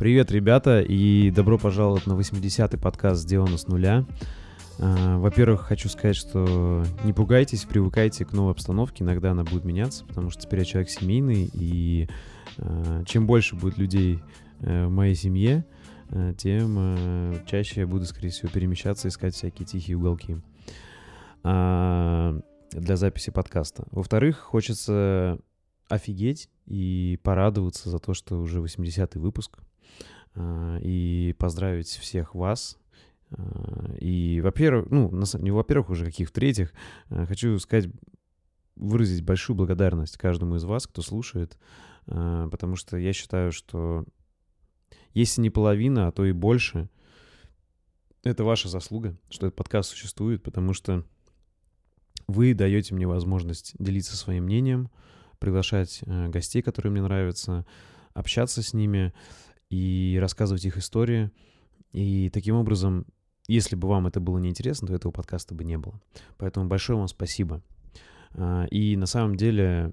Привет, ребята, и добро пожаловать на 80-й подкаст «Сделано с нуля». А, во-первых, хочу сказать, что не пугайтесь, привыкайте к новой обстановке, иногда она будет меняться, потому что теперь я человек семейный, и а, чем больше будет людей э, в моей семье, э, тем э, чаще я буду, скорее всего, перемещаться, искать всякие тихие уголки а, для записи подкаста. Во-вторых, хочется офигеть и порадоваться за то, что уже 80-й выпуск, и поздравить всех вас. Э, и, во-первых, ну, не во-первых, уже каких в-третьих, э, хочу сказать, выразить большую благодарность каждому из вас, кто слушает, э, потому что я считаю, что если не половина, а то и больше, это ваша заслуга, что этот подкаст существует, потому что вы даете мне возможность делиться своим мнением, приглашать гостей, которые мне нравятся, общаться с ними и рассказывать их истории. И таким образом если бы вам это было неинтересно, то этого подкаста бы не было. Поэтому большое вам спасибо. А, и на самом деле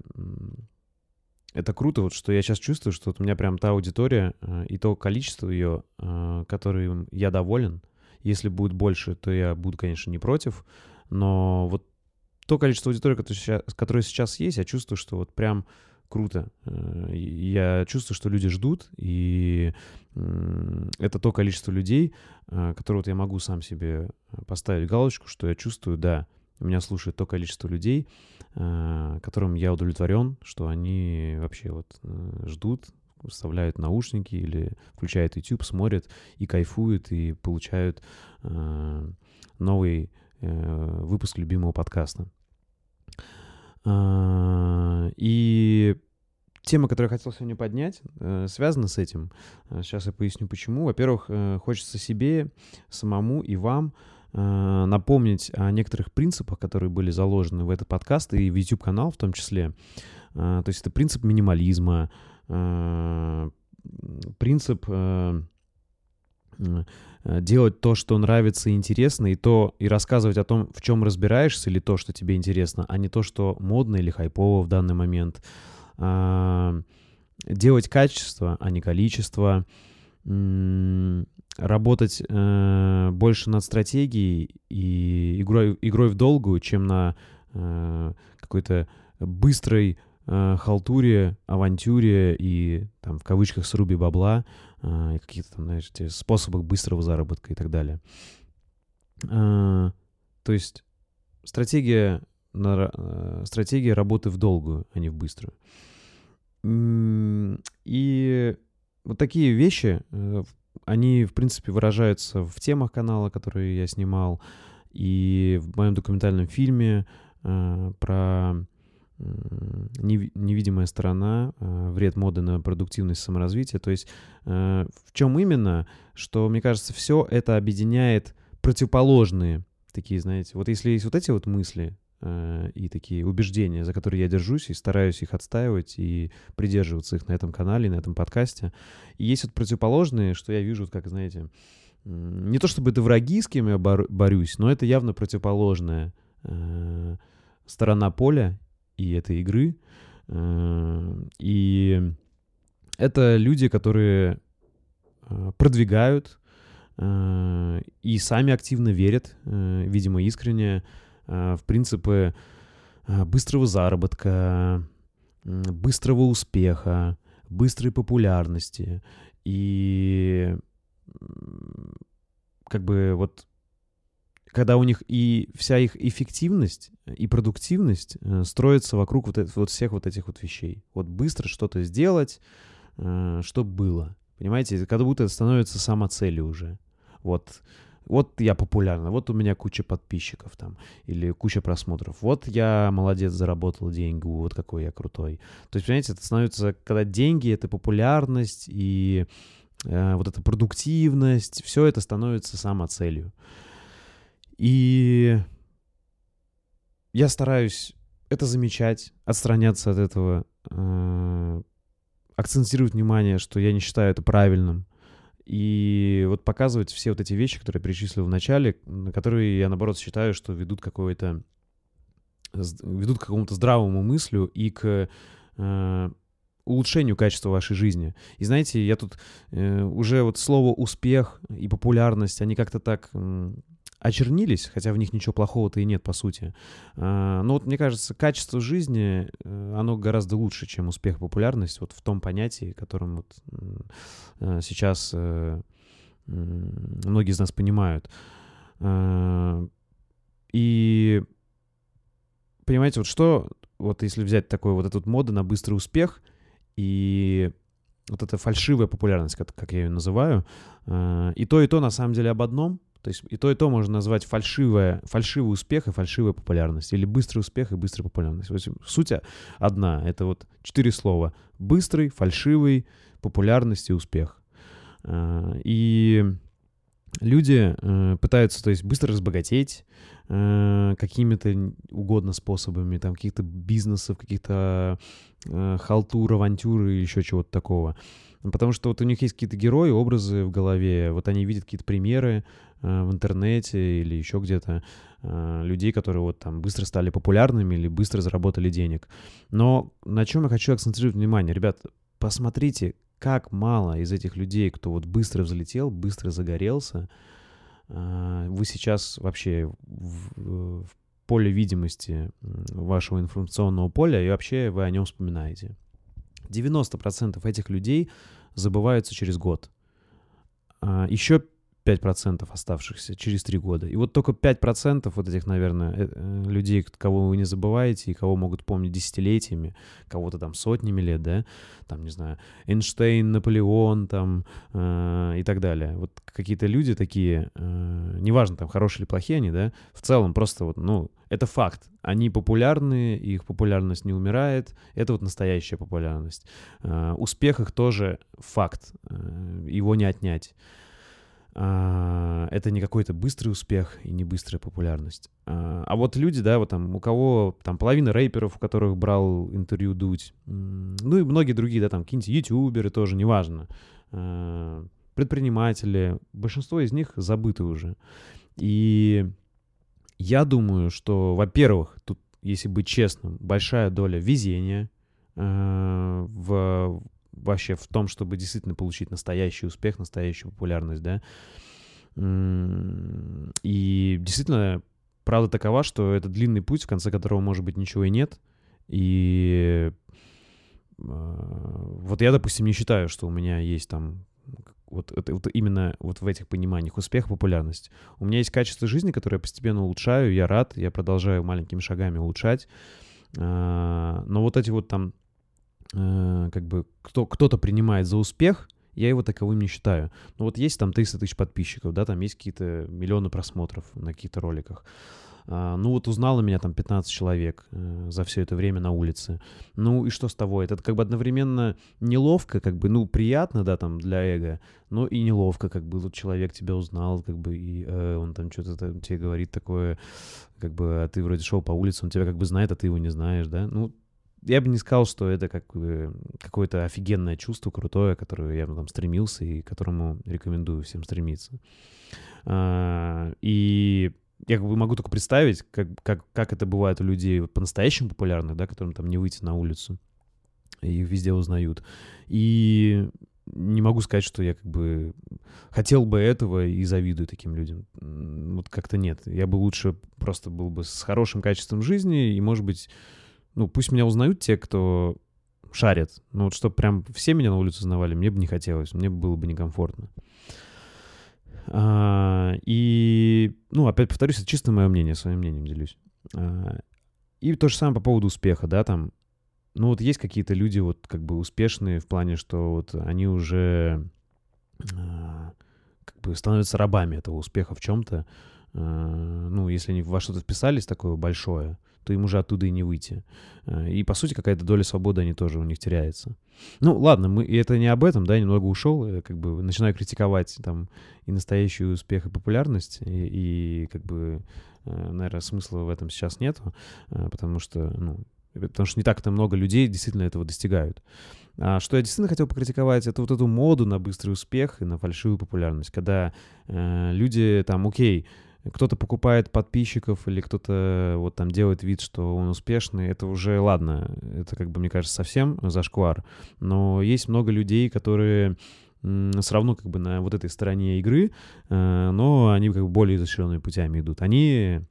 это круто, вот что я сейчас чувствую, что вот у меня прям та аудитория а, и то количество ее, а, которым я доволен. Если будет больше, то я буду, конечно, не против. Но вот то количество аудитории, которое сейчас, которое сейчас есть, я чувствую, что вот прям круто. Э, я чувствую, что люди ждут, и это то количество людей, э, которые вот я могу сам себе поставить галочку, что я чувствую, да, меня слушает то количество людей, э, которым я удовлетворен, что они вообще вот ждут, вставляют наушники или включают YouTube, смотрят и кайфуют, и получают новый выпуск любимого подкаста. А, и тема, которую я хотел сегодня поднять, э, связана с этим. Сейчас э, я поясню, почему. Во-первых, э, хочется себе, самому и вам напомнить о некоторых принципах, которые были заложены в этот подкаст и в YouTube-канал в том числе. То есть это принцип минимализма, принцип делать то, что нравится и интересно, и то, и рассказывать о том, в чем разбираешься, или то, что тебе интересно, а не то, что модно или хайпово в данный момент. А, делать качество, а не количество. Работать э, больше над стратегией и игрой, игрой в долгую, чем на э, какой-то быстрой э, халтуре, авантюре и там в кавычках срубе бабла э, и какие-то там, знаешь, эти способы быстрого заработка и так далее. Э, то есть стратегия, на, э, стратегия работы в долгую, а не в быструю. И вот такие вещи, э, они, в принципе, выражаются в темах канала, которые я снимал, и в моем документальном фильме про невидимая сторона, э, вред моды на продуктивность саморазвитие. То есть э, в чем именно, что, мне кажется, все это объединяет противоположные такие, знаете, вот если есть вот эти вот мысли э, и такие убеждения, за которые я держусь и стараюсь их отстаивать и придерживаться их на этом канале, на этом подкасте, и есть вот противоположные, что я вижу, как, знаете, не то чтобы это враги, с кем я борюсь, но это явно противоположная сторона поля, и этой игры. Э, и это люди, которые э, продвигают э, и сами активно верят, видимо, искренне, в принципы быстрого заработка, быстрого успеха, быстрой популярности. И как бы вот когда у них и вся их эффективность и продуктивность э, строится вокруг вот, это, вот всех вот этих вот вещей. Вот быстро что-то сделать, э, чтобы было. Понимаете, когда будто это становится самоцелью уже. Вот, вот я популярна, вот у меня куча подписчиков там, или куча просмотров. Вот я молодец, заработал деньги, вот какой я крутой. То есть, понимаете, это становится, когда деньги — это популярность и э, вот эта продуктивность, все это становится самоцелью. И я стараюсь это замечать, отстраняться от этого, э, акцентировать внимание, что я не считаю это правильным. И вот показывать все вот эти вещи, которые я перечислил в начале, на которые я, наоборот, считаю, что ведут какое-то ведут к какому-то здравому мыслю и к э, улучшению качества вашей жизни. И знаете, я тут э, уже вот слово успех и популярность, они как-то так очернились, хотя в них ничего плохого-то и нет, по сути. Э, но вот мне кажется, качество жизни, э, оно гораздо лучше, чем успех и популярность, вот в том понятии, которым вот э, сейчас э, многие из нас понимают. Э, и понимаете, вот что, вот если взять такой вот эту моду на быстрый успех и вот эта фальшивая популярность, как, как я ее называю, э, и то, и то на самом деле об одном, то есть и то, и то можно назвать фальшивое, фальшивый успех и фальшивая популярность, или быстрый успех и быстрая популярность. Вот суть одна, это вот четыре слова. Быстрый, фальшивый, популярность и успех. Э, и люди э, пытаются, то есть, быстро разбогатеть э, какими-то угодно способами, там, каких-то бизнесов, каких-то э, халтур, авантюр и еще чего-то такого. Потому что вот у них есть какие-то герои, образы в голове, вот они видят какие-то примеры э, в интернете или еще где-то э, людей, которые вот там быстро стали популярными или быстро заработали денег. Но на чем я хочу акцентировать внимание? Ребят, посмотрите, как мало из этих людей, кто вот быстро взлетел, быстро загорелся, вы сейчас вообще в, в поле видимости вашего информационного поля, и вообще вы о нем вспоминаете. 90% этих людей забываются через год. А, Еще 5% оставшихся через 3 года. И вот только 5% вот этих, наверное, э, э, людей, кого вы не забываете и кого могут помнить десятилетиями, кого-то там сотнями лет, да, там, не знаю, Эйнштейн, Наполеон там э, и так далее. Вот какие-то люди такие, э, неважно, там, хорошие или плохие они, да, в целом просто вот, ну, это факт. Они популярны, их популярность не умирает. Это вот настоящая популярность. Э, успех их тоже факт. Э, его не отнять. А, это не какой-то быстрый успех и не быстрая популярность. А, а вот люди, да, вот там, у кого там половина рэперов, у которых брал интервью Дудь, ну и многие другие, да, там какие-нибудь ютуберы тоже, неважно, а, предприниматели, большинство из них забыты уже. И я думаю, что, во-первых, тут, если быть честным, большая доля везения в вообще в том, чтобы действительно получить настоящий успех, настоящую популярность, да. И действительно, правда такова, что это длинный путь, в конце которого, может быть, ничего и нет. И а, вот я, допустим, не считаю, что у меня есть там вот, это, вот именно вот в этих пониманиях успех, популярность. У меня есть качество жизни, которое я постепенно улучшаю, я рад, я продолжаю маленькими шагами улучшать. А, но вот эти вот там э, как бы кто, кто-то принимает за успех, я его таковым не считаю. Ну вот есть там 300 тысяч подписчиков, да, там есть какие-то миллионы просмотров на каких-то роликах. А, ну вот узнало меня там 15 человек э, за все это время на улице. Ну и что с того? Это как бы одновременно неловко, как бы, ну приятно, да, там для эго, но и неловко, как бы вот человек тебя узнал, как бы, и э, он там что-то тебе говорит такое, как бы, а ты вроде шел по улице, он тебя как бы знает, а ты его не знаешь, да? Ну, я бы не сказал, что это как какое-то офигенное чувство, крутое, которое я там стремился и которому рекомендую всем стремиться. А, и я как бы могу только представить, как, как, как это бывает у людей по-настоящему популярных, да, которым там не выйти на улицу, и их везде узнают. И не могу сказать, что я как бы хотел бы этого и завидую таким людям. Вот как-то нет. Я бы лучше просто был бы с хорошим качеством жизни и, может быть, ну, пусть меня узнают те, кто шарит. Ну, вот чтобы прям все меня на улице узнавали, мне бы не хотелось, мне было бы некомфортно. А, и, ну, опять повторюсь, это чисто мое мнение, своим мнением делюсь. А, и то же самое по поводу успеха, да, там, ну, вот есть какие-то люди вот как бы успешные в плане, что вот они уже а, как бы становятся рабами этого успеха в чем-то. А, ну, если они во что-то вписались такое большое, то им уже оттуда и не выйти. Э, и, по сути, какая-то доля свободы они тоже у них теряется. Ну, ладно, мы, и это не об этом, да, немного ушел, как бы начинаю критиковать там и настоящий успех, и популярность, и, и как бы, э, наверное, смысла в этом сейчас нету, э, потому что, ну, потому что не так-то много людей действительно этого достигают. А что я действительно хотел покритиковать, это вот эту моду на быстрый успех и на фальшивую популярность, когда э, люди там, окей, кто-то покупает подписчиков или кто-то вот там делает вид, что он успешный, это уже ладно, это как бы, мне кажется, совсем зашквар. Но есть много людей, которые все равно как бы на вот этой стороне игры, э, но они как бы более изощренными путями идут. Они э,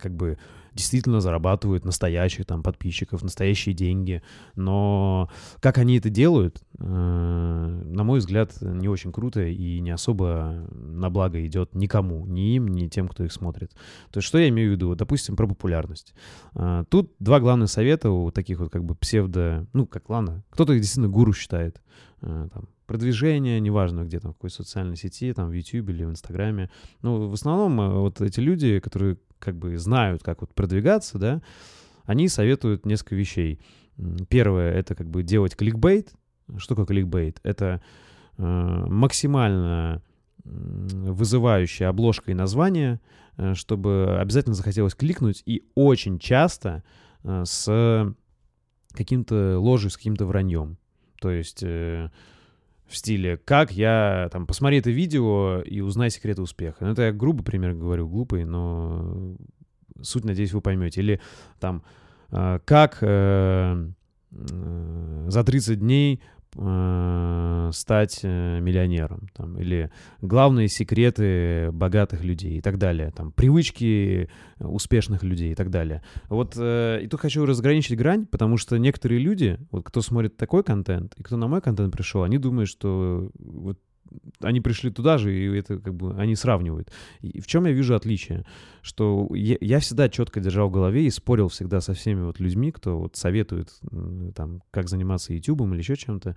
как бы действительно зарабатывают настоящих там подписчиков, настоящие деньги. Но как они это делают, э, на мой взгляд, не очень круто и не особо на благо идет никому, ни им, ни тем, кто их смотрит. То есть что я имею в виду? Допустим, про популярность. Э, тут два главных совета у таких вот как бы псевдо... Ну, как ладно, кто-то их действительно гуру считает. Э, там, продвижение, неважно где там, в какой социальной сети, там, в YouTube или в Инстаграме. Ну, в основном вот эти люди, которые как бы знают, как вот продвигаться, да, они советуют несколько вещей. Первое — это как бы делать кликбейт. Что такое кликбейт? Это э, максимально вызывающая обложка и название, э, чтобы обязательно захотелось кликнуть, и очень часто э, с каким-то ложью, с каким-то враньем. То есть э, в стиле «как я...» там «посмотри это видео и узнай секреты успеха». Ну, это я грубо пример говорю, глупый, но суть, надеюсь, вы поймете. Или там э, «как э, э, за 30 дней э, стать э, миллионером, там, или главные секреты богатых людей и так далее, там, привычки успешных людей и так далее. Вот э, и тут хочу разграничить грань, потому что некоторые люди, вот кто смотрит такой контент и кто на мой контент пришел, они думают, что вот они пришли туда же, и это как бы они сравнивают. И в чем я вижу отличие? Что я, я всегда четко держал в голове и спорил всегда со всеми вот людьми, кто вот советует там, как заниматься ютубом или еще чем-то.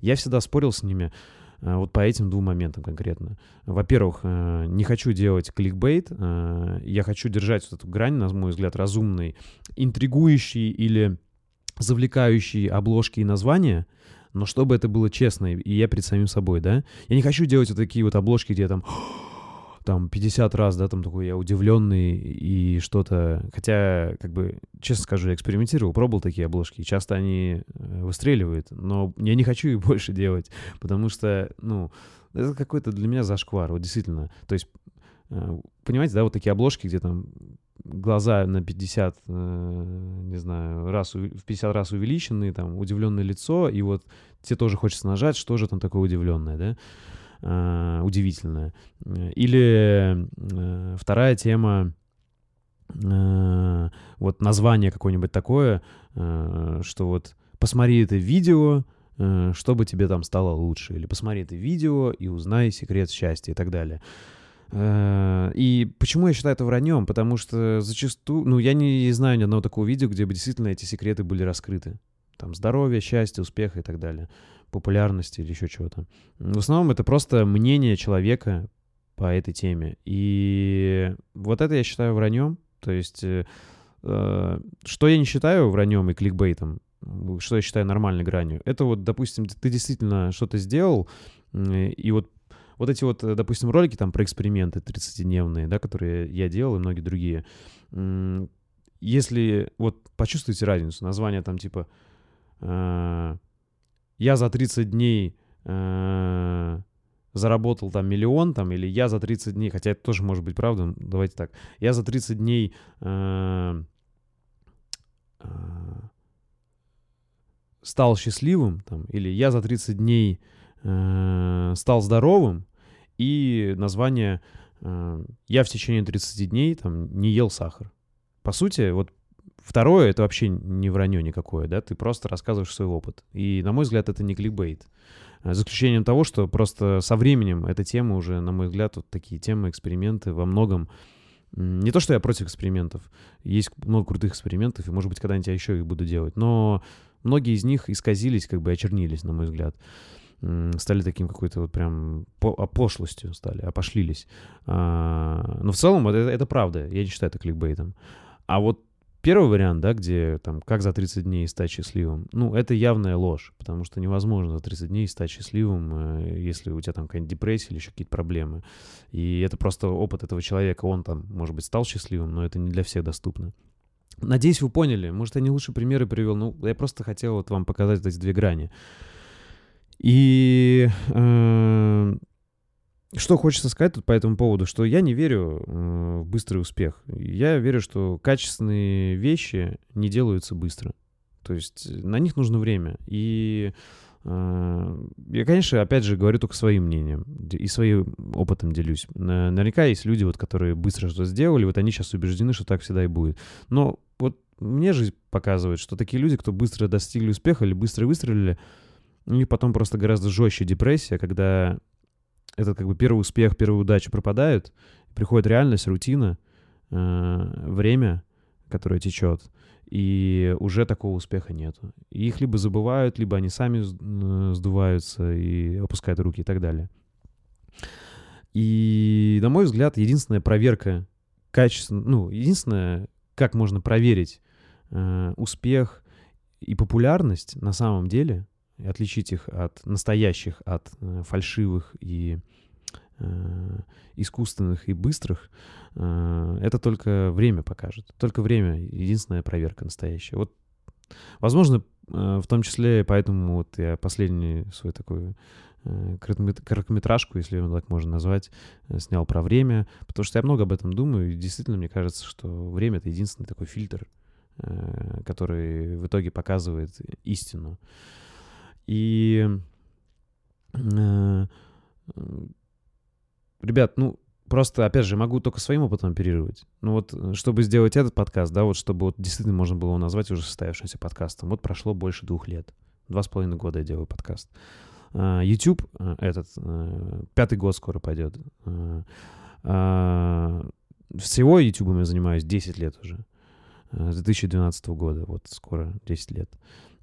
Я всегда спорил с ними э, вот по этим двум моментам конкретно. Во-первых, э, не хочу делать кликбейт, э, я хочу держать вот эту грань, на мой взгляд, разумной, интригующей или завлекающей обложки и названия — но чтобы это было честно, и я перед самим собой, да. Я не хочу делать вот такие вот обложки, где там там 50 раз, да, там такой я удивленный и что-то... Хотя, как бы, честно скажу, я экспериментировал, пробовал такие обложки, и часто они э, выстреливают, но я не хочу их больше делать, потому что, ну, это какой-то для меня зашквар, вот действительно. То есть, э, понимаете, да, вот такие обложки, где там глаза на 50, э, не знаю, раз, в 50 раз увеличенные, там, удивленное лицо, и вот тебе тоже хочется нажать, что же там такое удивленное, да, э, удивительное. Или э, вторая тема, э, вот название какое-нибудь такое, что вот посмотри это видео, чтобы тебе там стало лучше, или посмотри это видео и узнай секрет счастья и так далее. Э, и почему я считаю это враньем? Потому что зачастую, ну, я не знаю ни одного такого видео, где бы действительно эти секреты были раскрыты. Там здоровье, счастье, успеха и так далее. Популярности или еще чего-то. В основном это просто мнение человека по этой теме. И вот это я считаю враньем. То есть, э, э что я не считаю враньем и кликбейтом, что я считаю нормальной гранью, это вот, допустим, ты действительно что-то сделал, и вот вот эти вот, э, допустим, ролики там про эксперименты 30-дневные, да, которые я делал и многие другие, если вот почувствуете разницу, название там типа э, «Я за 30 дней э, заработал там миллион, там, или я за 30 дней, хотя это тоже может быть правда, давайте так, я за 30 дней стал счастливым, там, или я за 30 дней стал здоровым, и название э, «Я в течение 30 дней там не ел сахар». По сути, вот второе — это вообще не вранье никакое, да, ты просто рассказываешь свой опыт. И, на мой взгляд, это не кликбейт. Э, за исключением того, что просто со временем эта тема уже, на мой взгляд, вот такие темы, эксперименты во многом не то, что я против экспериментов. Есть много крутых экспериментов, и, может быть, когда-нибудь я еще их буду делать. Но многие из них исказились, как бы очернились, на мой взгляд стали таким какой-то вот прям по пошлостью стали, опошлились. А, но в целом это, это правда, я не считаю это кликбейтом. А вот первый вариант, да, где там как за 30 дней стать счастливым, ну, это явная ложь, потому что невозможно за 30 дней стать счастливым, э, если у тебя там какая-нибудь депрессия или еще какие-то проблемы. И это просто опыт этого человека, он там, может быть, стал счастливым, но это не для всех доступно. Надеюсь, вы поняли. Может, я не лучшие примеры привел, но я просто хотел вот вам показать эти две грани. И э, что хочется сказать тут по этому поводу, что я не верю э, в быстрый успех. Я верю, что качественные вещи не делаются быстро. То есть на них нужно время. И э, я, конечно, опять же говорю только своим мнением и своим опытом делюсь. Наверняка есть люди, вот, которые быстро что-то сделали, вот они сейчас убеждены, что так всегда и будет. Но вот мне жизнь показывает, что такие люди, кто быстро достигли успеха или быстро выстрелили, у них потом просто гораздо жестче депрессия, когда этот как бы первый успех, первая удача пропадают, приходит реальность, рутина, э, время, которое течет, и уже такого успеха нету. И их либо забывают, либо они сами сдуваются и опускают руки и так далее. И, на мой взгляд, единственная проверка качества, ну, единственное, как можно проверить э, успех и популярность на самом деле, отличить их от настоящих, от э, фальшивых и э, искусственных и быстрых, э, это только время покажет. Только время — единственная проверка настоящая. Вот, возможно, э, в том числе поэтому вот я последний свой такой э, короткометражку, если его так можно назвать, снял про время, потому что я много об этом думаю, и действительно мне кажется, что время — это единственный такой фильтр, который в итоге показывает истину. И э, ребят, ну, просто, опять же, могу только своим опытом оперировать. Ну вот, э, чтобы сделать этот подкаст, да, вот чтобы вот действительно можно было назвать уже состоявшимся подкастом, вот прошло больше двух лет. Два с половиной года я делаю подкаст. А, YouTube э, этот, пятый год скоро пойдет. А, всего YouTube я занимаюсь 10 лет уже. С 2012 года, вот скоро 10 лет.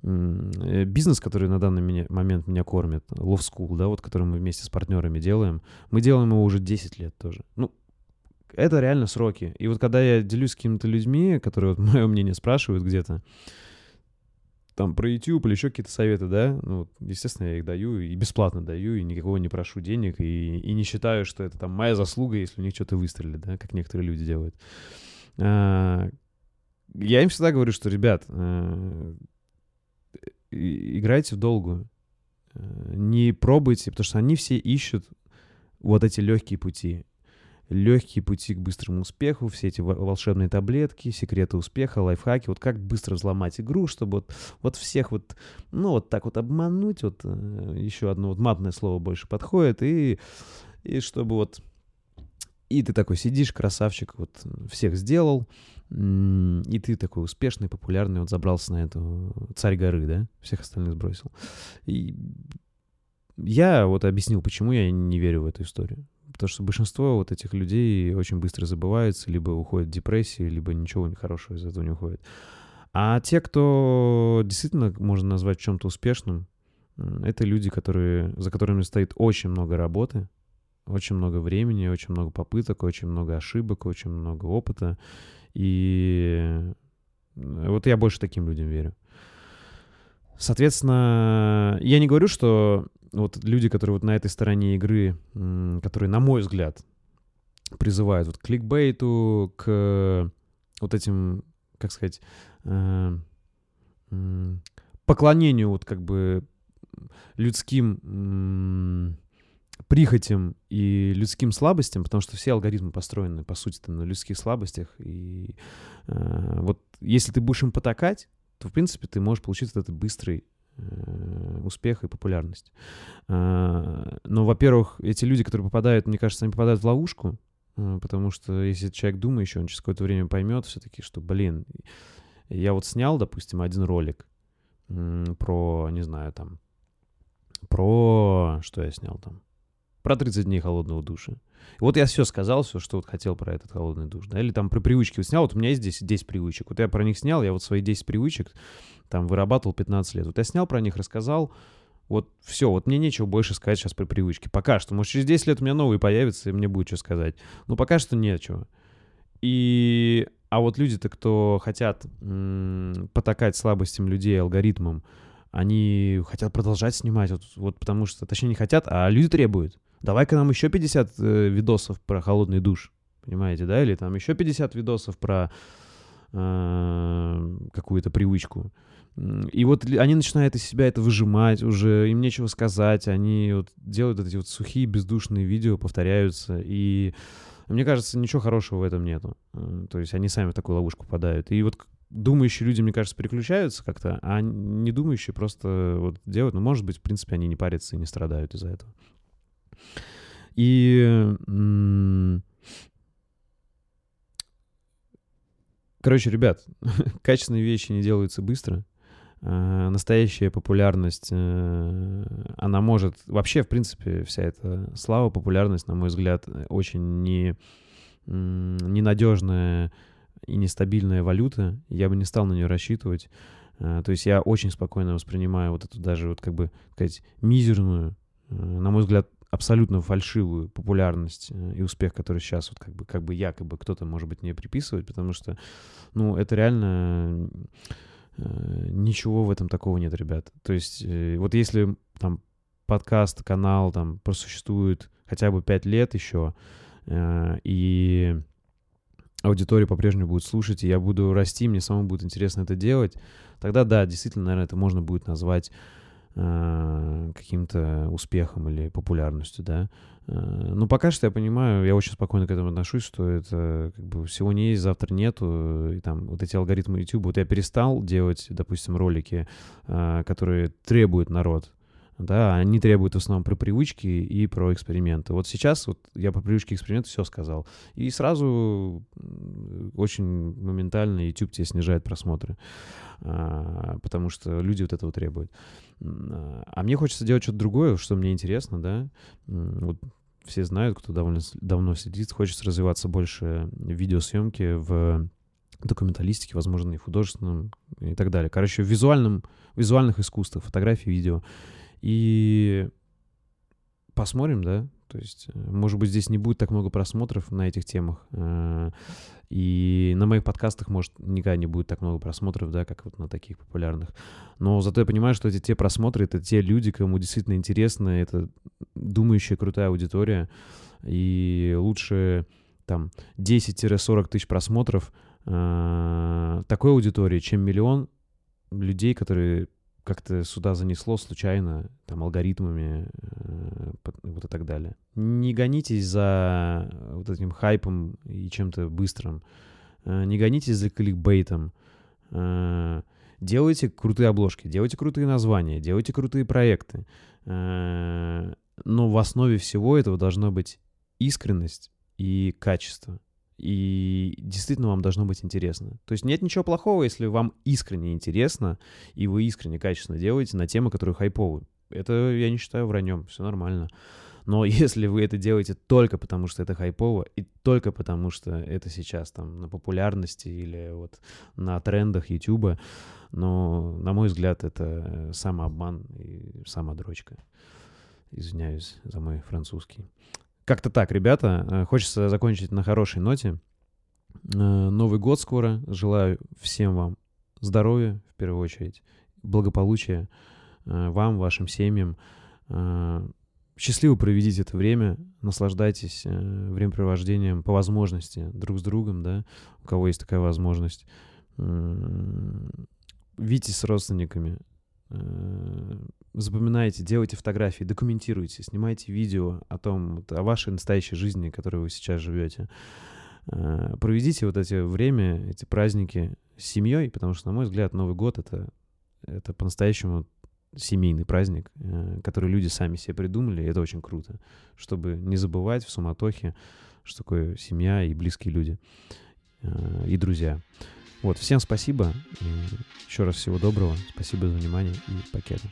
Э, бизнес, который на данный момент меня кормит, Love School, да, вот который мы вместе с партнерами делаем, мы делаем его уже 10 лет тоже. Ну, это реально сроки. И вот когда я делюсь с какими-то людьми, которые вот мое мнение спрашивают где-то, там про YouTube или еще какие-то советы, да, ну, естественно, я их даю и бесплатно даю, и никакого не прошу денег, и, и не считаю, что это там моя заслуга, если у них что-то выстрелит, да, как некоторые люди делают. А, я им всегда говорю, что, ребят, э, играйте в долгую. Э, не пробуйте, потому что они все ищут вот эти легкие пути. Легкие пути к быстрому успеху, все эти волшебные таблетки, секреты успеха, лайфхаки, вот как быстро взломать игру, чтобы вот, вот всех вот, ну вот так вот обмануть, вот э, еще одно вот матное слово больше подходит, и, и чтобы вот, и ты такой сидишь, красавчик, вот всех сделал, и ты такой успешный, популярный, вот забрался на эту царь горы, да? Всех остальных сбросил. И я вот объяснил, почему я не верю в эту историю. Потому что большинство вот этих людей очень быстро забываются, либо уходят в депрессию, либо ничего хорошего из этого не уходит. А те, кто действительно можно назвать чем-то успешным, это люди, которые, за которыми стоит очень много работы, очень много времени, очень много попыток, очень много ошибок, очень много опыта. И вот я больше таким людям верю. Соответственно, я не говорю, что вот люди, которые вот на этой стороне игры, которые, на мой взгляд, призывают вот к кликбейту, к вот этим, как сказать, э, поклонению вот как бы людским прихотям и людским слабостям, потому что все алгоритмы построены, по сути, на людских слабостях. И э, вот если ты будешь им потакать, то, в принципе, ты можешь получить этот быстрый э, успех и популярность. Э, но, во-первых, эти люди, которые попадают, мне кажется, они попадают в ловушку, э, потому что если человек думающий, он через какое-то время поймет все-таки, что, блин, я вот снял, допустим, один ролик э, про, не знаю, там, про... Что я снял там? Про 30 дней холодного душа. Вот я все сказал, все, что вот хотел про этот холодный душ, да, или там про привычки вот снял, вот у меня есть здесь 10 привычек, вот я про них снял, я вот свои 10 привычек там вырабатывал 15 лет, вот я снял про них, рассказал, вот все, вот мне нечего больше сказать сейчас про привычки. Пока что. Может, через 10 лет у меня новые появятся, и мне будет что сказать. Но пока что нечего. И... А вот люди-то, кто хотят м- потакать слабостям людей, алгоритмам, они хотят продолжать снимать, вот, вот потому что, точнее, не хотят, а люди требуют давай-ка нам еще 50 э, видосов про холодный душ, понимаете, да, или там еще 50 видосов про э, какую-то привычку. И вот они начинают из себя это выжимать уже, им нечего сказать, они вот делают эти вот сухие, бездушные видео, повторяются, и мне кажется, ничего хорошего в этом нету. Э, то есть они сами в такую ловушку попадают. И вот думающие люди, мне кажется, переключаются как-то, а не думающие просто вот делают. Ну, может быть, в принципе, они не парятся и не страдают из-за этого. И... Короче, ребят, качественные вещи не делаются быстро. Э, настоящая популярность, э, она может... Вообще, в принципе, вся эта слава, популярность, на мой взгляд, очень не, ненадежная и нестабильная валюта. Я бы не стал на нее рассчитывать. Э, то есть я очень спокойно воспринимаю вот эту даже, вот как бы сказать, мизерную, на мой взгляд, абсолютно фальшивую популярность и успех, который сейчас вот как бы, как бы якобы кто-то, может быть, не приписывает, потому что, ну, это реально Э, ничего в этом такого нет, ребят. То есть э, вот если там подкаст, канал там просуществует хотя бы пять лет еще, э, и аудитория по-прежнему будет слушать, и я буду расти, мне самому будет интересно это делать, тогда да, действительно, наверное, это можно будет назвать Э, каким-то успехом или популярностью, да. Э, ну, пока что я понимаю, я очень спокойно к этому отношусь, что это как бы сегодня есть, завтра нету, и там вот эти алгоритмы YouTube, вот я перестал делать, допустим, ролики, э, которые требует народ, да, они требуют в основном про привычки и про эксперименты. Вот сейчас вот я про привычки и эксперименты все сказал. И сразу очень моментально YouTube тебе снижает просмотры, а, потому что люди вот этого требуют. А мне хочется делать что-то другое, что мне интересно, да. Вот все знают, кто довольно давно сидит, хочется развиваться больше в видеосъемке, в документалистике, возможно, и художественном и так далее. Короче, в визуальном, визуальных искусствах, фотографии, видео. И посмотрим, да, то есть, э, может быть, здесь не будет так много просмотров на этих темах. Э, и на моих подкастах, может, никогда не будет так много просмотров, да, как вот на таких популярных. Но зато я понимаю, что эти те просмотры, это те люди, кому действительно интересно, это думающая крутая аудитория. И лучше там 10-40 тысяч просмотров э, такой аудитории, чем миллион людей, которые как-то сюда занесло случайно, там, алгоритмами, э, вот и так далее. Не гонитесь за вот этим хайпом и чем-то быстрым. Э, не гонитесь за кликбейтом. Э, делайте крутые обложки, делайте крутые названия, делайте крутые проекты. Э, но в основе всего этого должна быть искренность и качество и действительно вам должно быть интересно. То есть нет ничего плохого, если вам искренне интересно, и вы искренне качественно делаете на темы, которые хайповые. Это я не считаю враньем, все нормально. Но если вы это делаете только потому, что это хайпово, и только потому, что это сейчас там на популярности или вот на трендах YouTube, но, на мой взгляд, это самообман и самодрочка. Извиняюсь за мой французский. Как-то так, ребята. Э, хочется закончить на хорошей ноте. Э, Новый год скоро. Желаю всем вам здоровья, в первую очередь, благополучия э, вам, вашим семьям. Счастливо проведите это время, наслаждайтесь времяпровождением по возможности друг с другом, да, у кого есть такая возможность. Видитесь с родственниками, запоминайте, делайте фотографии, документируйте, снимайте видео о том, вот, о вашей настоящей жизни, которой вы сейчас живете. Э, проведите вот эти время, эти праздники с семьей, потому что, на мой взгляд, Новый год это, это по-настоящему семейный праздник, э, который люди сами себе придумали, и это очень круто, чтобы не забывать в суматохе, что такое семья и близкие люди, э, и друзья. Вот, всем спасибо. Еще раз всего доброго. Спасибо за внимание и пакета.